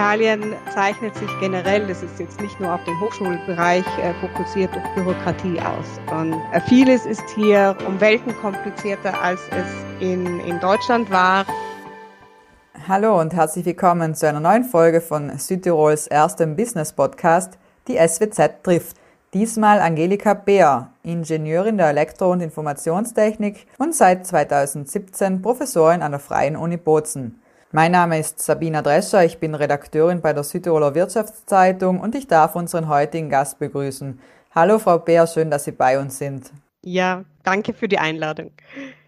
Italien zeichnet sich generell, das ist jetzt nicht nur auf den Hochschulbereich äh, fokussiert, durch Bürokratie aus. Und äh, vieles ist hier um Welten komplizierter, als es in, in Deutschland war. Hallo und herzlich willkommen zu einer neuen Folge von Südtirols erstem Business Podcast, die SWZ trifft. Diesmal Angelika Beer, Ingenieurin der Elektro- und Informationstechnik und seit 2017 Professorin an der Freien Uni Bozen. Mein Name ist Sabina Drescher, ich bin Redakteurin bei der Südtiroler Wirtschaftszeitung und ich darf unseren heutigen Gast begrüßen. Hallo Frau Beer, schön, dass Sie bei uns sind. Ja, danke für die Einladung.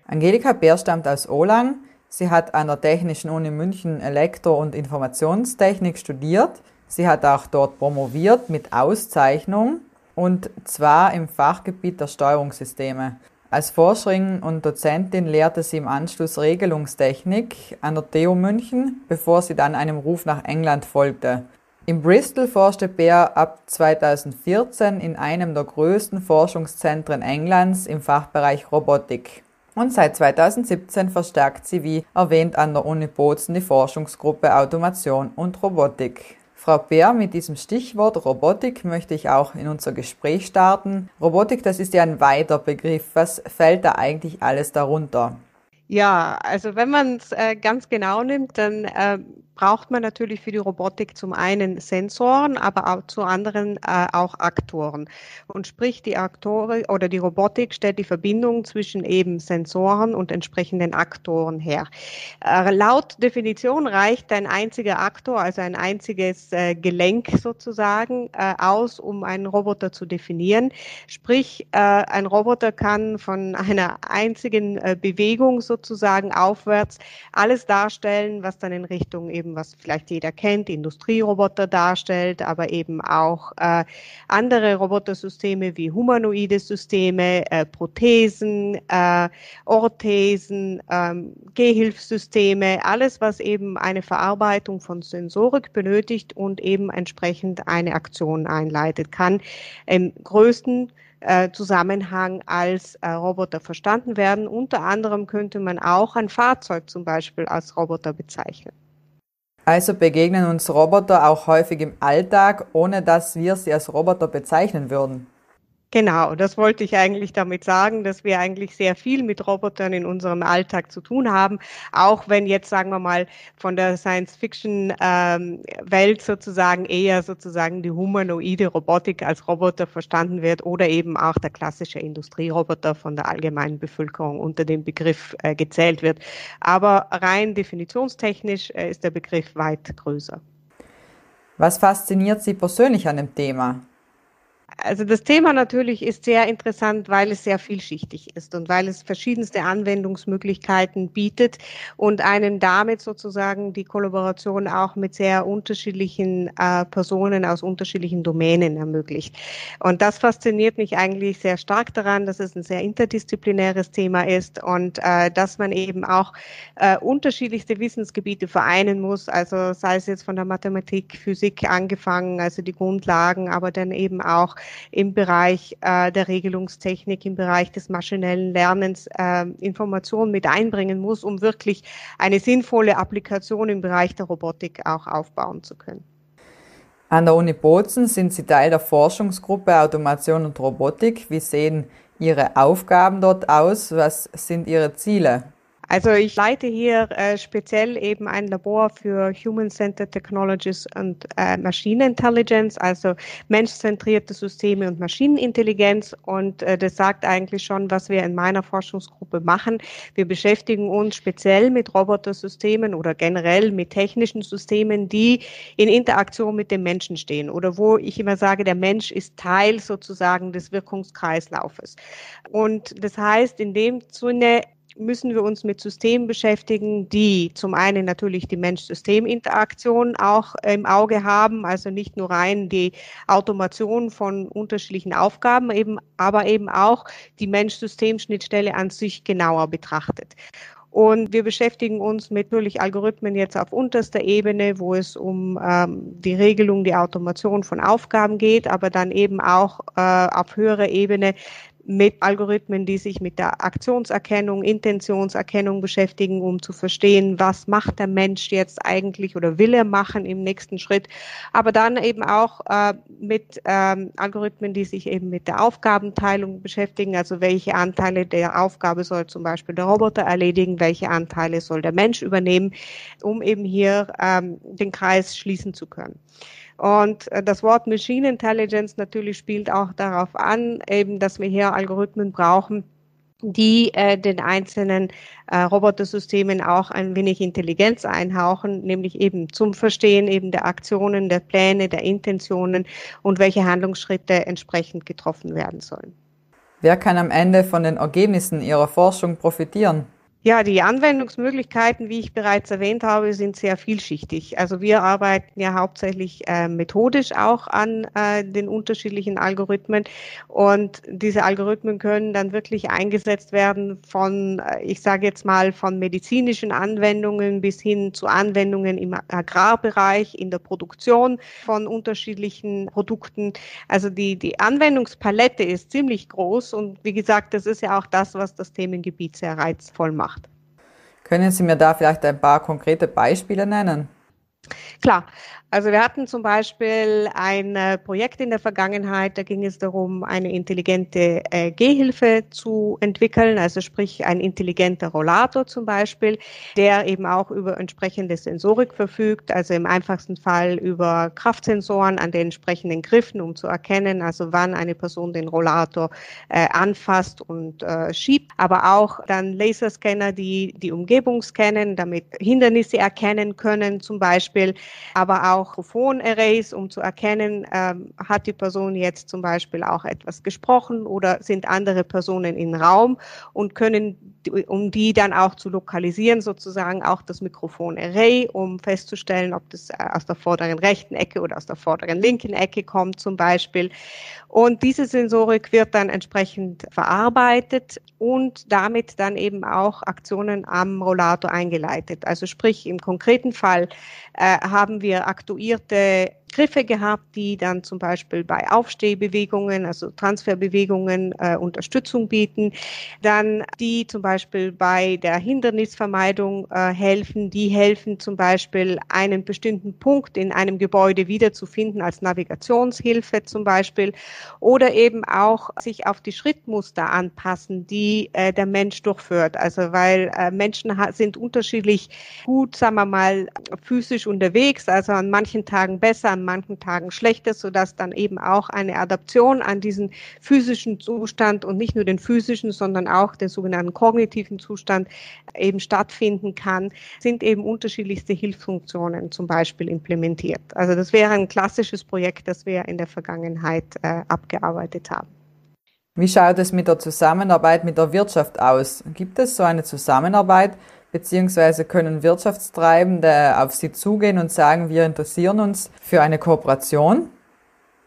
Angelika Beer stammt aus Olang. Sie hat an der Technischen Uni München Elektro- und Informationstechnik studiert. Sie hat auch dort promoviert mit Auszeichnung und zwar im Fachgebiet der Steuerungssysteme. Als Forscherin und Dozentin lehrte sie im Anschluss Regelungstechnik an der TU München, bevor sie dann einem Ruf nach England folgte. In Bristol forschte Beer ab 2014 in einem der größten Forschungszentren Englands im Fachbereich Robotik. Und seit 2017 verstärkt sie, wie erwähnt, an der Uni Bozen die Forschungsgruppe Automation und Robotik. Frau Bär, mit diesem Stichwort Robotik möchte ich auch in unser Gespräch starten. Robotik, das ist ja ein weiter Begriff. Was fällt da eigentlich alles darunter? Ja, also wenn man es äh, ganz genau nimmt, dann äh, braucht man natürlich für die Robotik zum einen Sensoren, aber auch zu anderen äh, auch Aktoren. Und sprich, die Aktoren oder die Robotik stellt die Verbindung zwischen eben Sensoren und entsprechenden Aktoren her. Äh, laut Definition reicht ein einziger Aktor, also ein einziges äh, Gelenk sozusagen, äh, aus, um einen Roboter zu definieren. Sprich, äh, ein Roboter kann von einer einzigen äh, Bewegung sozusagen aufwärts alles darstellen, was dann in Richtung eben was vielleicht jeder kennt, Industrieroboter darstellt, aber eben auch äh, andere Robotersysteme wie humanoide Systeme, äh, Prothesen, äh, Orthesen, ähm, Gehhilfssysteme, alles, was eben eine Verarbeitung von Sensorik benötigt und eben entsprechend eine Aktion einleitet, kann im größten äh, Zusammenhang als äh, Roboter verstanden werden. Unter anderem könnte man auch ein Fahrzeug zum Beispiel als Roboter bezeichnen. Also begegnen uns Roboter auch häufig im Alltag, ohne dass wir sie als Roboter bezeichnen würden. Genau, das wollte ich eigentlich damit sagen, dass wir eigentlich sehr viel mit Robotern in unserem Alltag zu tun haben, auch wenn jetzt, sagen wir mal, von der Science-Fiction-Welt ähm, sozusagen eher sozusagen die humanoide Robotik als Roboter verstanden wird oder eben auch der klassische Industrieroboter von der allgemeinen Bevölkerung unter dem Begriff äh, gezählt wird. Aber rein definitionstechnisch äh, ist der Begriff weit größer. Was fasziniert Sie persönlich an dem Thema? Also das Thema natürlich ist sehr interessant, weil es sehr vielschichtig ist und weil es verschiedenste Anwendungsmöglichkeiten bietet und einen damit sozusagen die Kollaboration auch mit sehr unterschiedlichen äh, Personen aus unterschiedlichen Domänen ermöglicht. Und das fasziniert mich eigentlich sehr stark daran, dass es ein sehr interdisziplinäres Thema ist und äh, dass man eben auch äh, unterschiedlichste Wissensgebiete vereinen muss, also sei es jetzt von der Mathematik, Physik angefangen, also die Grundlagen, aber dann eben auch im Bereich äh, der Regelungstechnik, im Bereich des maschinellen Lernens äh, Informationen mit einbringen muss, um wirklich eine sinnvolle Applikation im Bereich der Robotik auch aufbauen zu können. An der Uni Bozen sind Sie Teil der Forschungsgruppe Automation und Robotik. Wie sehen Ihre Aufgaben dort aus? Was sind Ihre Ziele? Also ich leite hier äh, speziell eben ein Labor für Human-Centered Technologies und äh, Machine Intelligence, also menschzentrierte Systeme und Maschinenintelligenz. Und äh, das sagt eigentlich schon, was wir in meiner Forschungsgruppe machen. Wir beschäftigen uns speziell mit Robotersystemen oder generell mit technischen Systemen, die in Interaktion mit dem Menschen stehen oder wo ich immer sage, der Mensch ist Teil sozusagen des Wirkungskreislaufes. Und das heißt, in dem Sinne müssen wir uns mit Systemen beschäftigen, die zum einen natürlich die Mensch-System-Interaktion auch im Auge haben, also nicht nur rein die Automation von unterschiedlichen Aufgaben, eben, aber eben auch die Mensch-System-Schnittstelle an sich genauer betrachtet. Und wir beschäftigen uns mit natürlich Algorithmen jetzt auf unterster Ebene, wo es um ähm, die Regelung, die Automation von Aufgaben geht, aber dann eben auch äh, auf höherer Ebene mit Algorithmen, die sich mit der Aktionserkennung, Intentionserkennung beschäftigen, um zu verstehen, was macht der Mensch jetzt eigentlich oder will er machen im nächsten Schritt. Aber dann eben auch äh, mit ähm, Algorithmen, die sich eben mit der Aufgabenteilung beschäftigen, also welche Anteile der Aufgabe soll zum Beispiel der Roboter erledigen, welche Anteile soll der Mensch übernehmen, um eben hier ähm, den Kreis schließen zu können. Und äh, das Wort Machine Intelligence natürlich spielt auch darauf an, eben, dass wir hier Algorithmen brauchen, die äh, den einzelnen äh, Robotersystemen auch ein wenig Intelligenz einhauchen, nämlich eben zum Verstehen eben der Aktionen, der Pläne, der Intentionen und welche Handlungsschritte entsprechend getroffen werden sollen. Wer kann am Ende von den Ergebnissen Ihrer Forschung profitieren? Ja, die Anwendungsmöglichkeiten, wie ich bereits erwähnt habe, sind sehr vielschichtig. Also wir arbeiten ja hauptsächlich äh, methodisch auch an äh, den unterschiedlichen Algorithmen und diese Algorithmen können dann wirklich eingesetzt werden von, äh, ich sage jetzt mal, von medizinischen Anwendungen bis hin zu Anwendungen im Agrarbereich, in der Produktion von unterschiedlichen Produkten. Also die, die Anwendungspalette ist ziemlich groß und wie gesagt, das ist ja auch das, was das Themengebiet sehr reizvoll macht. Können Sie mir da vielleicht ein paar konkrete Beispiele nennen? Klar, also wir hatten zum Beispiel ein äh, Projekt in der Vergangenheit, da ging es darum, eine intelligente äh, Gehhilfe zu entwickeln, also sprich ein intelligenter Rollator zum Beispiel, der eben auch über entsprechende Sensorik verfügt, also im einfachsten Fall über Kraftsensoren an den entsprechenden Griffen, um zu erkennen, also wann eine Person den Rollator äh, anfasst und äh, schiebt, aber auch dann Laserscanner, die die Umgebung scannen, damit Hindernisse erkennen können zum Beispiel, aber auch Mikrofonarrays, um zu erkennen, ähm, hat die Person jetzt zum Beispiel auch etwas gesprochen oder sind andere Personen im Raum und können, um die dann auch zu lokalisieren, sozusagen auch das Mikrofonarray, um festzustellen, ob das äh, aus der vorderen rechten Ecke oder aus der vorderen linken Ecke kommt zum Beispiel. Und diese Sensorik wird dann entsprechend verarbeitet und damit dann eben auch Aktionen am Rollator eingeleitet. Also sprich, im konkreten Fall äh, haben wir aktuierte Griffe gehabt, die dann zum Beispiel bei Aufstehbewegungen, also Transferbewegungen äh, Unterstützung bieten. Dann die zum Beispiel bei der Hindernisvermeidung äh, helfen. Die helfen zum Beispiel einen bestimmten Punkt in einem Gebäude wiederzufinden als Navigationshilfe zum Beispiel oder eben auch sich auf die Schrittmuster anpassen, die äh, der Mensch durchführt. Also weil äh, Menschen sind unterschiedlich gut, sagen wir mal, physisch unterwegs, also an manchen Tagen besser, an manchen Tagen schlechter, sodass dann eben auch eine Adaption an diesen physischen Zustand und nicht nur den physischen, sondern auch den sogenannten kognitiven Zustand eben stattfinden kann, sind eben unterschiedlichste Hilfsfunktionen zum Beispiel implementiert. Also das wäre ein klassisches Projekt, das wir in der Vergangenheit äh, abgearbeitet haben. Wie schaut es mit der Zusammenarbeit mit der Wirtschaft aus? Gibt es so eine Zusammenarbeit beziehungsweise können Wirtschaftstreibende auf Sie zugehen und sagen, wir interessieren uns für eine Kooperation?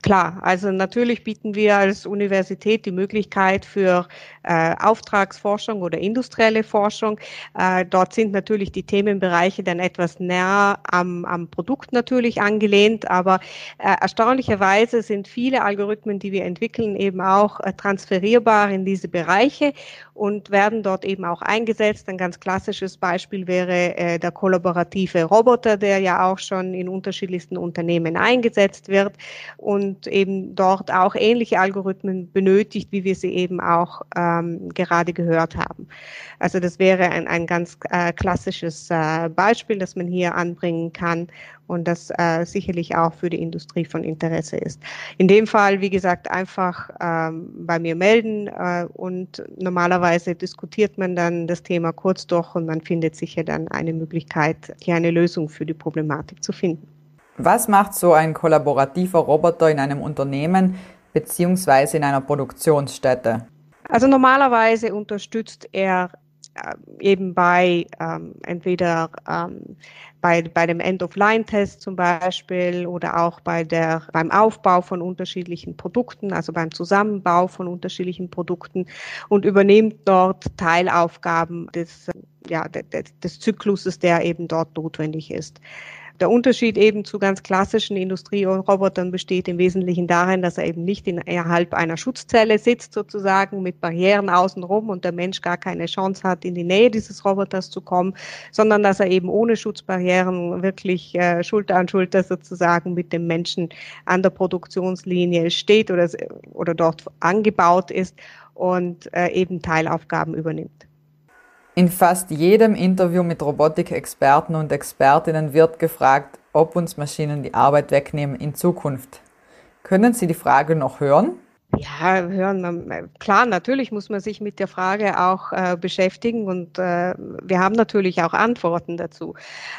Klar, also natürlich bieten wir als Universität die Möglichkeit für äh, Auftragsforschung oder industrielle Forschung. Äh, dort sind natürlich die Themenbereiche dann etwas näher am, am Produkt natürlich angelehnt, aber äh, erstaunlicherweise sind viele Algorithmen, die wir entwickeln, eben auch äh, transferierbar in diese Bereiche und werden dort eben auch eingesetzt. Ein ganz klassisches Beispiel wäre äh, der kollaborative Roboter, der ja auch schon in unterschiedlichsten Unternehmen eingesetzt wird und und eben dort auch ähnliche Algorithmen benötigt, wie wir sie eben auch ähm, gerade gehört haben. Also das wäre ein, ein ganz äh, klassisches äh, Beispiel, das man hier anbringen kann und das äh, sicherlich auch für die Industrie von Interesse ist. In dem Fall, wie gesagt, einfach ähm, bei mir melden äh, und normalerweise diskutiert man dann das Thema kurz durch und man findet sicher dann eine Möglichkeit, hier eine Lösung für die Problematik zu finden. Was macht so ein kollaborativer Roboter in einem Unternehmen beziehungsweise in einer Produktionsstätte? Also normalerweise unterstützt er äh, eben bei ähm, entweder ähm, bei, bei dem End-of-Line-Test zum Beispiel oder auch bei der, beim Aufbau von unterschiedlichen Produkten, also beim Zusammenbau von unterschiedlichen Produkten und übernimmt dort Teilaufgaben des, ja, des, Zykluses, der eben dort notwendig ist. Der Unterschied eben zu ganz klassischen Industrierobotern besteht im Wesentlichen darin, dass er eben nicht innerhalb einer Schutzzelle sitzt sozusagen mit Barrieren außenrum und der Mensch gar keine Chance hat, in die Nähe dieses Roboters zu kommen, sondern dass er eben ohne Schutzbarrieren wirklich äh, Schulter an Schulter sozusagen mit dem Menschen an der Produktionslinie steht oder, oder dort angebaut ist und äh, eben Teilaufgaben übernimmt. In fast jedem Interview mit Robotikexperten und Expertinnen wird gefragt, ob uns Maschinen die Arbeit wegnehmen in Zukunft. Können Sie die Frage noch hören? Ja, hören, klar, natürlich muss man sich mit der Frage auch äh, beschäftigen und äh, wir haben natürlich auch Antworten dazu.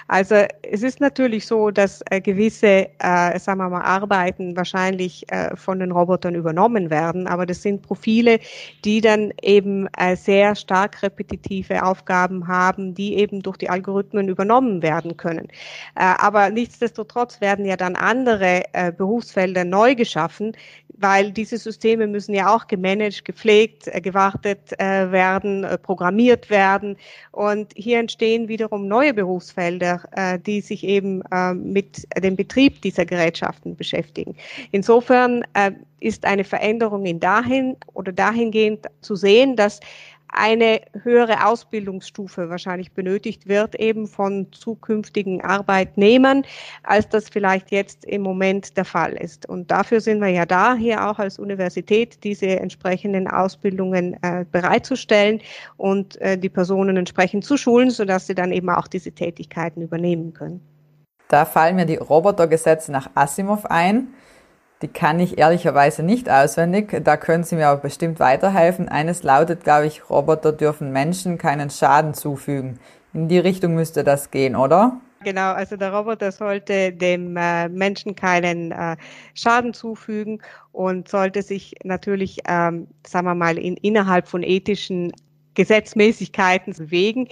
Also es ist natürlich so, dass äh, gewisse, äh, sagen wir mal, Arbeiten wahrscheinlich äh, von den Robotern übernommen werden, aber das sind Profile, die dann eben äh, sehr stark repetitive Aufgaben haben, die eben durch die Algorithmen übernommen werden können. Äh, aber nichtsdestotrotz werden ja dann andere äh, Berufsfelder neu geschaffen, weil diese Systeme müssen ja auch gemanagt, gepflegt, äh, gewartet äh, werden, äh, programmiert werden. Und hier entstehen wiederum neue Berufsfelder, die sich eben äh, mit dem Betrieb dieser Gerätschaften beschäftigen. Insofern ist eine Veränderung in dahin oder dahingehend zu sehen, dass eine höhere Ausbildungsstufe wahrscheinlich benötigt wird, eben von zukünftigen Arbeitnehmern, als das vielleicht jetzt im Moment der Fall ist. Und dafür sind wir ja da, hier auch als Universität, diese entsprechenden Ausbildungen äh, bereitzustellen und äh, die Personen entsprechend zu schulen, sodass sie dann eben auch diese Tätigkeiten übernehmen können. Da fallen mir die Robotergesetze nach Asimov ein. Die kann ich ehrlicherweise nicht auswendig. Da können Sie mir aber bestimmt weiterhelfen. Eines lautet, glaube ich, Roboter dürfen Menschen keinen Schaden zufügen. In die Richtung müsste das gehen, oder? Genau, also der Roboter sollte dem äh, Menschen keinen äh, Schaden zufügen und sollte sich natürlich, ähm, sagen wir mal, in, innerhalb von ethischen Gesetzmäßigkeiten bewegen.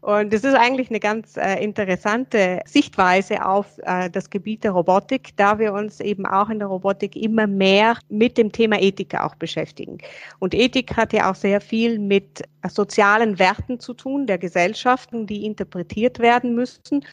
Und das ist eigentlich eine ganz äh, interessante Sichtweise auf äh, das Gebiet der Robotik, da wir uns eben auch in der Robotik immer mehr mit dem Thema Ethik auch beschäftigen. Und Ethik hat ja auch sehr viel mit sozialen Werten zu tun, der Gesellschaften, die interpretiert werden müssen.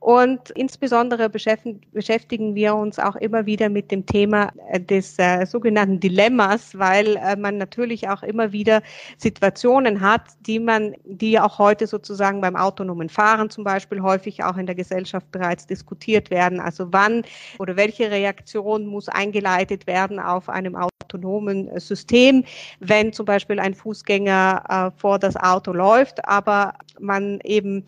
Und insbesondere beschäftigen wir uns auch immer wieder mit dem Thema äh, des äh, sogenannten Dilemmas, weil äh, man natürlich auch immer wieder Situationen hat, die man, die auch heute sozusagen beim autonomen Fahren zum Beispiel häufig auch in der Gesellschaft bereits diskutiert werden. Also wann oder welche Reaktion muss eingeleitet werden auf einem autonomen System, wenn zum Beispiel ein Fußgänger äh, vor das Auto läuft, aber man eben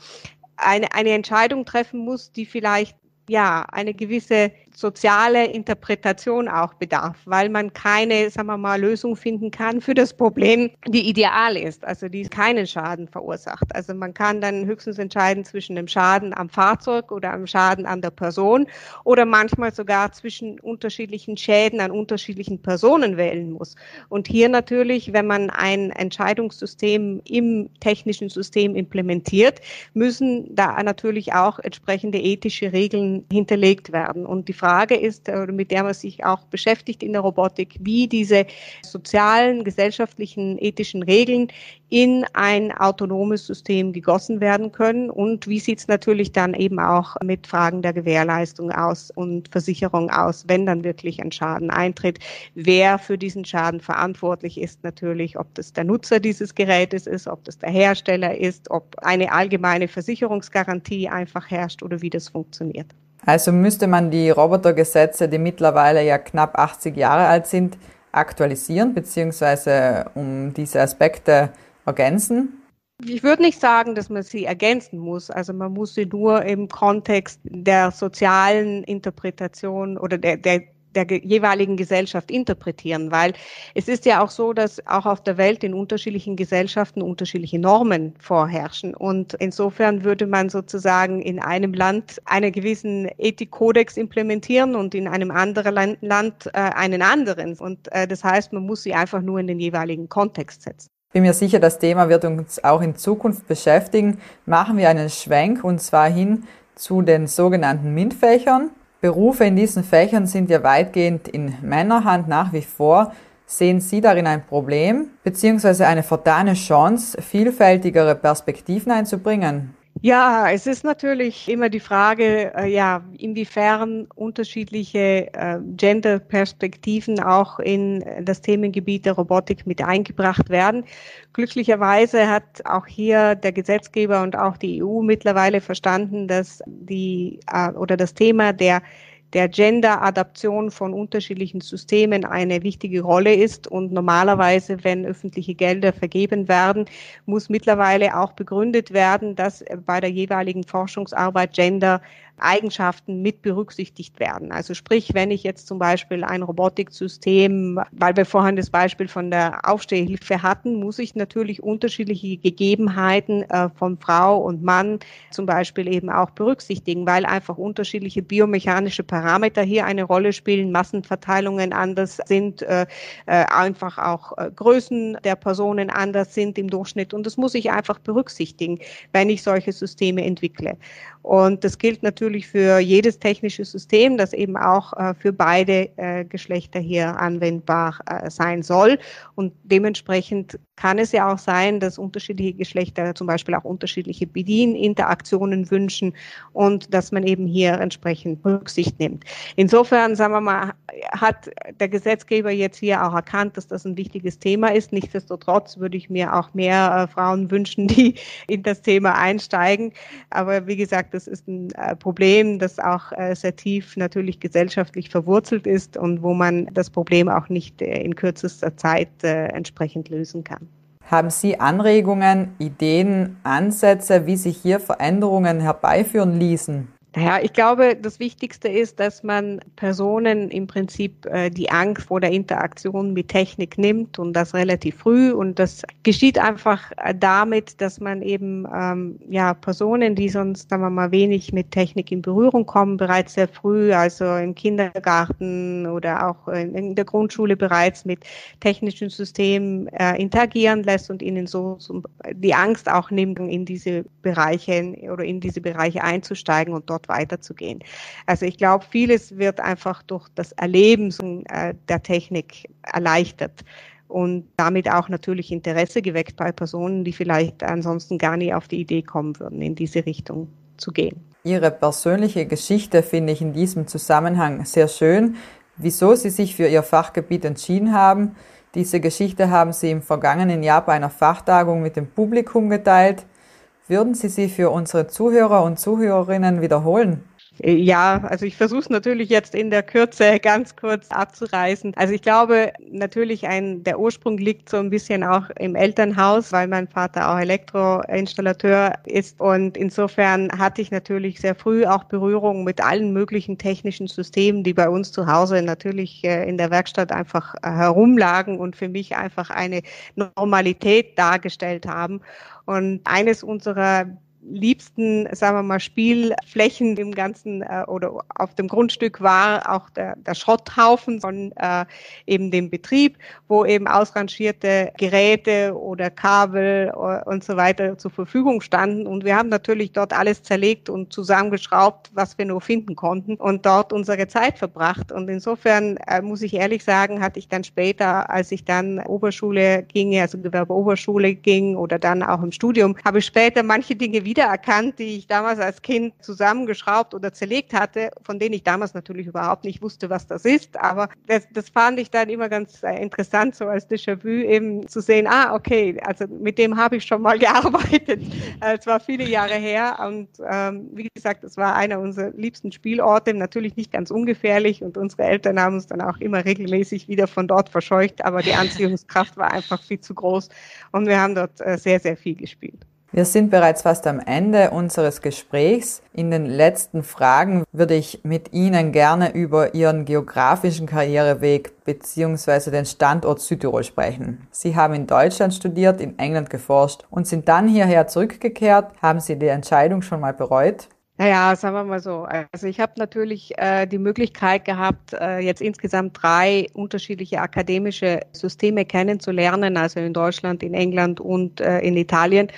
eine, eine Entscheidung treffen muss, die vielleicht ja eine gewisse soziale Interpretation auch bedarf, weil man keine, sagen wir mal, Lösung finden kann für das Problem, die ideal ist, also die keinen Schaden verursacht. Also man kann dann höchstens entscheiden zwischen dem Schaden am Fahrzeug oder am Schaden an der Person oder manchmal sogar zwischen unterschiedlichen Schäden an unterschiedlichen Personen wählen muss. Und hier natürlich, wenn man ein Entscheidungssystem im technischen System implementiert, müssen da natürlich auch entsprechende ethische Regeln hinterlegt werden. Und die Frage ist, oder mit der man sich auch beschäftigt in der Robotik, wie diese sozialen, gesellschaftlichen, ethischen Regeln in ein autonomes System gegossen werden können und wie sieht es natürlich dann eben auch mit Fragen der Gewährleistung aus und Versicherung aus, wenn dann wirklich ein Schaden eintritt. Wer für diesen Schaden verantwortlich ist natürlich, ob das der Nutzer dieses Gerätes ist, ob das der Hersteller ist, ob eine allgemeine Versicherungsgarantie einfach herrscht oder wie das funktioniert. Also müsste man die Robotergesetze, die mittlerweile ja knapp 80 Jahre alt sind, aktualisieren beziehungsweise um diese Aspekte ergänzen? Ich würde nicht sagen, dass man sie ergänzen muss. Also man muss sie nur im Kontext der sozialen Interpretation oder der, der der jeweiligen Gesellschaft interpretieren, weil es ist ja auch so, dass auch auf der Welt in unterschiedlichen Gesellschaften unterschiedliche Normen vorherrschen. Und insofern würde man sozusagen in einem Land einen gewissen Ethikkodex implementieren und in einem anderen Land äh, einen anderen. Und äh, das heißt, man muss sie einfach nur in den jeweiligen Kontext setzen. Ich bin mir sicher, das Thema wird uns auch in Zukunft beschäftigen. Machen wir einen Schwenk und zwar hin zu den sogenannten MINT-Fächern. Berufe in diesen Fächern sind ja weitgehend in Männerhand nach wie vor. Sehen Sie darin ein Problem beziehungsweise eine vertane Chance, vielfältigere Perspektiven einzubringen? Ja, es ist natürlich immer die Frage, äh, ja, inwiefern unterschiedliche äh, Gender-Perspektiven auch in das Themengebiet der Robotik mit eingebracht werden. Glücklicherweise hat auch hier der Gesetzgeber und auch die EU mittlerweile verstanden, dass die äh, oder das Thema der der Gender-Adaption von unterschiedlichen Systemen eine wichtige Rolle ist. Und normalerweise, wenn öffentliche Gelder vergeben werden, muss mittlerweile auch begründet werden, dass bei der jeweiligen Forschungsarbeit Gender Eigenschaften mit berücksichtigt werden. Also sprich, wenn ich jetzt zum Beispiel ein Robotiksystem, weil wir vorhin das Beispiel von der Aufstehhilfe hatten, muss ich natürlich unterschiedliche Gegebenheiten äh, von Frau und Mann zum Beispiel eben auch berücksichtigen, weil einfach unterschiedliche biomechanische Parameter hier eine Rolle spielen, Massenverteilungen anders sind, äh, äh, einfach auch Größen der Personen anders sind im Durchschnitt. Und das muss ich einfach berücksichtigen, wenn ich solche Systeme entwickle. Und das gilt natürlich für jedes technische System, das eben auch äh, für beide äh, Geschlechter hier anwendbar äh, sein soll. Und dementsprechend kann es ja auch sein, dass unterschiedliche Geschlechter zum Beispiel auch unterschiedliche Bedieninteraktionen wünschen und dass man eben hier entsprechend Rücksicht nimmt. Insofern, sagen wir mal, hat der Gesetzgeber jetzt hier auch erkannt, dass das ein wichtiges Thema ist. Nichtsdestotrotz würde ich mir auch mehr äh, Frauen wünschen, die in das Thema einsteigen. Aber wie gesagt, das ist ein äh, Problem, das auch äh, sehr tief natürlich gesellschaftlich verwurzelt ist und wo man das Problem auch nicht in kürzester Zeit entsprechend lösen kann. Haben Sie Anregungen, Ideen, Ansätze, wie sich hier Veränderungen herbeiführen ließen? Naja, ich glaube, das Wichtigste ist, dass man Personen im Prinzip äh, die Angst vor der Interaktion mit Technik nimmt und das relativ früh. Und das geschieht einfach äh, damit, dass man eben ähm, ja Personen, die sonst, sagen wir mal, wenig mit Technik in Berührung kommen, bereits sehr früh, also im Kindergarten oder auch in, der Grundschule bereits mit technischen Systemen äh, interagieren lässt und ihnen so, so die Angst auch nimmt, in diese Bereiche oder in diese Bereiche einzusteigen und dort dort weiterzugehen. Also ich glaube, vieles wird einfach durch das Erleben äh, der Technik erleichtert und damit auch natürlich Interesse geweckt bei Personen, die vielleicht ansonsten gar nie auf die Idee kommen würden, in diese Richtung zu gehen. Ihre persönliche Geschichte finde ich in diesem Zusammenhang sehr schön. Wieso Sie sich für Ihr Fachgebiet entschieden haben, diese Geschichte haben Sie im vergangenen Jahr bei einer Fachtagung mit dem Publikum geteilt. Würden Sie sie für unsere Zuhörer und Zuhörerinnen wiederholen? Ja, also ich versuche es natürlich jetzt in der Kürze ganz kurz abzureißen. Also ich glaube natürlich ein, der Ursprung liegt so ein bisschen auch im Elternhaus, weil mein Vater auch Elektroinstallateur ist und insofern hatte ich natürlich sehr früh auch Berührung mit allen möglichen technischen Systemen, die bei uns zu Hause natürlich äh, in der Werkstatt einfach äh, herumlagen und für mich einfach eine Normalität dargestellt haben. Und eines unserer liebsten, sagen wir mal, Spielflächen im ganzen äh, oder auf dem Grundstück war auch der, der Schrotthaufen von äh, eben dem Betrieb, wo eben ausrangierte Geräte oder Kabel äh, und so weiter zur Verfügung standen. Und wir haben natürlich dort alles zerlegt und zusammengeschraubt, was wir nur finden konnten und dort unsere Zeit verbracht. Und insofern äh, muss ich ehrlich sagen, hatte ich dann später, als ich dann Oberschule ging, also Gewerbeoberschule ging oder dann auch im Studium, habe ich später manche Dinge wiedererkannt, die ich damals als Kind zusammengeschraubt oder zerlegt hatte, von denen ich damals natürlich überhaupt nicht wusste, was das ist. Aber das, das fand ich dann immer ganz äh, interessant, so als Déjà-vu eben zu sehen, ah, okay, also mit dem habe ich schon mal gearbeitet. Äh, es war viele Jahre her und ähm, wie gesagt, es war einer unserer liebsten Spielorte, natürlich nicht ganz ungefährlich und unsere Eltern haben uns dann auch immer regelmäßig wieder von dort verscheucht, aber die Anziehungskraft war einfach viel zu groß und wir haben dort äh, sehr, sehr viel gespielt. Wir sind bereits fast am Ende unseres Gesprächs. In den letzten Fragen würde ich mit Ihnen gerne über Ihren geografischen Karriereweg bzw. den Standort Südtirol sprechen. Sie haben in Deutschland studiert, in England geforscht und sind dann hierher zurückgekehrt. Haben Sie die Entscheidung schon mal bereut? Naja, sagen wir mal so. Also ich habe natürlich äh, die Möglichkeit gehabt, äh, jetzt insgesamt drei unterschiedliche akademische Systeme kennenzulernen, also in Deutschland, in England und äh, in Italien.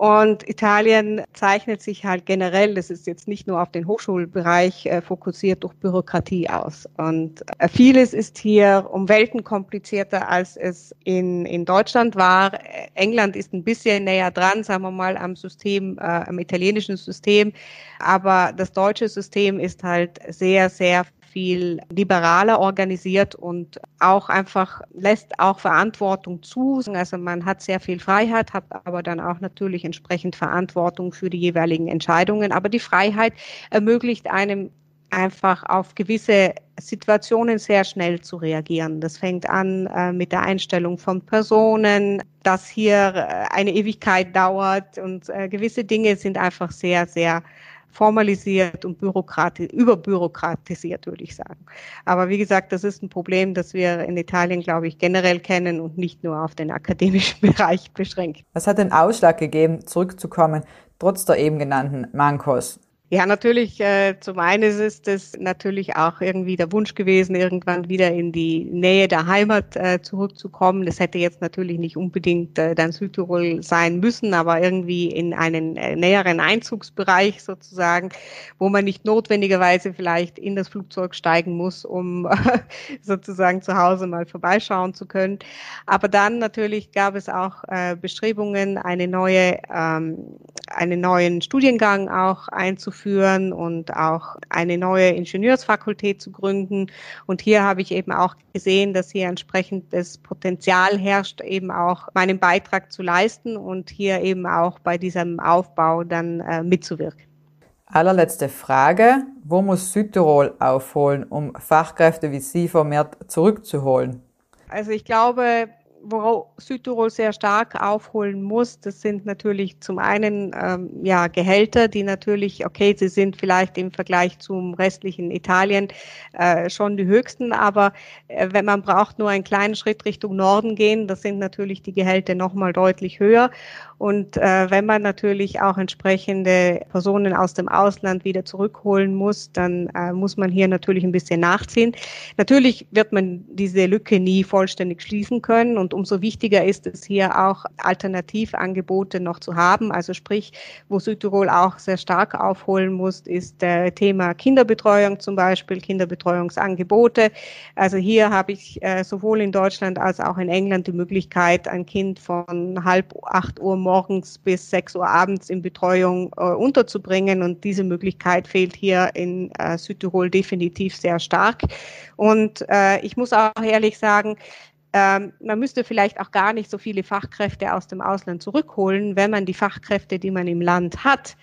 Und Italien zeichnet sich halt generell, das ist jetzt nicht nur auf den Hochschulbereich äh, fokussiert, durch Bürokratie aus. Und äh, vieles ist hier um Welten komplizierter, als es in, in Deutschland war. England ist ein bisschen näher dran, sagen wir mal, am System, äh, am italienischen System. Aber das deutsche System ist halt sehr, sehr viel liberaler organisiert und auch einfach lässt auch Verantwortung zu. Also man hat sehr viel Freiheit, hat aber dann auch natürlich entsprechend Verantwortung für die jeweiligen Entscheidungen. Aber die Freiheit ermöglicht einem einfach auf gewisse Situationen sehr schnell zu reagieren. Das fängt an äh, mit der Einstellung von Personen, dass hier äh, eine Ewigkeit dauert und äh, gewisse Dinge sind einfach sehr, sehr formalisiert und überbürokratisiert, würde ich sagen. Aber wie gesagt, das ist ein Problem, das wir in Italien, glaube ich, generell kennen und nicht nur auf den akademischen Bereich beschränkt. Was hat den Ausschlag gegeben, zurückzukommen, trotz der eben genannten Mankos? Ja, natürlich, äh, zum einen ist es natürlich auch irgendwie der Wunsch gewesen, irgendwann wieder in die Nähe der Heimat äh, zurückzukommen. Das hätte jetzt natürlich nicht unbedingt äh, dann Südtirol sein müssen, aber irgendwie in einen äh, näheren Einzugsbereich sozusagen, wo man nicht notwendigerweise vielleicht in das Flugzeug steigen muss, um sozusagen zu Hause mal vorbeischauen zu können. Aber dann natürlich gab es auch äh, Bestrebungen, eine neue, ähm, einen neuen Studiengang auch einzuführen einzuführen und auch eine neue Ingenieursfakultät zu gründen. Und hier habe ich eben auch gesehen, dass hier entsprechend das Potenzial herrscht, eben auch meinen Beitrag zu leisten und hier eben auch bei diesem Aufbau dann äh, mitzuwirken. Allerletzte Frage. Wo muss Südtirol aufholen, um Fachkräfte wie Sie vermehrt zurückzuholen? Also ich glaube, wo Südtirol sehr stark aufholen muss, das sind natürlich zum einen ähm, ja Gehälter, die natürlich, okay, sie sind vielleicht im Vergleich zum restlichen Italien äh, schon die höchsten, aber äh, wenn man braucht nur einen kleinen Schritt Richtung Norden gehen, das sind natürlich die Gehälter nochmal deutlich höher. Und äh, wenn man natürlich auch entsprechende Personen aus dem Ausland wieder zurückholen muss, dann äh, muss man hier natürlich ein bisschen nachziehen. Natürlich wird man diese Lücke nie vollständig schließen können und umso wichtiger ist es hier auch Alternativangebote noch zu haben. Also sprich, wo Südtirol auch sehr stark aufholen muss, ist der Thema Kinderbetreuung zum Beispiel, Kinderbetreuungsangebote. Also hier habe ich äh, sowohl in Deutschland als auch in England die Möglichkeit, ein Kind von halb acht Uhr morgens bis 6 Uhr abends in Betreuung äh, unterzubringen. Und diese Möglichkeit fehlt hier in äh, Südtirol definitiv sehr stark. Und äh, ich muss auch ehrlich sagen, ähm, man müsste vielleicht auch gar nicht so viele Fachkräfte aus dem Ausland zurückholen, wenn man die Fachkräfte, die man im Land hat,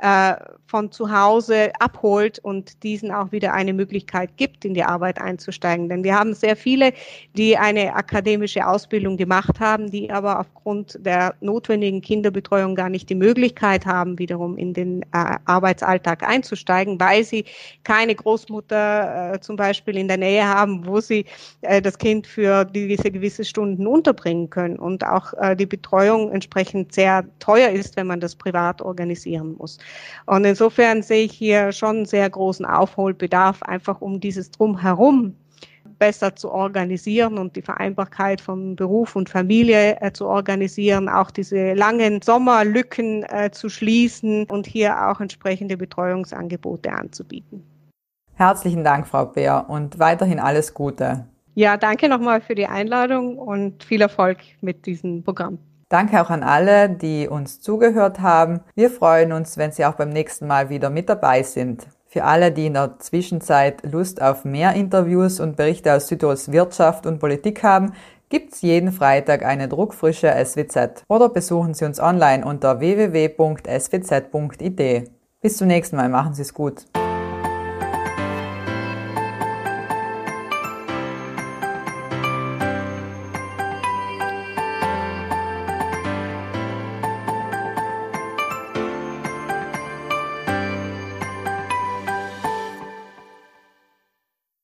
äh, von zu Hause abholt und diesen auch wieder eine Möglichkeit gibt, in die Arbeit einzusteigen. Denn wir haben sehr viele, die eine akademische Ausbildung gemacht haben, die aber aufgrund der notwendigen Kinderbetreuung gar nicht die Möglichkeit haben, wiederum in den äh, Arbeitsalltag einzusteigen, weil sie keine Großmutter äh, zum Beispiel in der Nähe haben, wo sie äh, das Kind für gewisse, gewisse Stunden unterbringen können und auch äh, die Betreuung entsprechend sehr teuer ist, wenn man das privat organisieren muss. Und insofern sehe ich hier schon einen sehr großen Aufholbedarf, einfach um dieses Drumherum besser zu organisieren und die Vereinbarkeit von Beruf und Familie äh, zu organisieren, auch diese langen Sommerlücken äh, zu schließen und hier auch entsprechende Betreuungsangebote anzubieten. Herzlichen Dank, Frau Beer, und weiterhin alles Gute. Ja, danke nochmal für die Einladung und viel Erfolg mit diesem Programm. Danke auch an alle, die uns zugehört haben. Wir freuen uns, wenn Sie auch beim nächsten Mal wieder mit dabei sind. Für alle, die in der Zwischenzeit Lust auf mehr Interviews und Berichte aus Südtirols Wirtschaft und Politik haben, gibt's jeden Freitag eine druckfrische SWZ oder besuchen Sie uns online unter www.swz.id. Bis zum nächsten Mal, machen Sie es gut.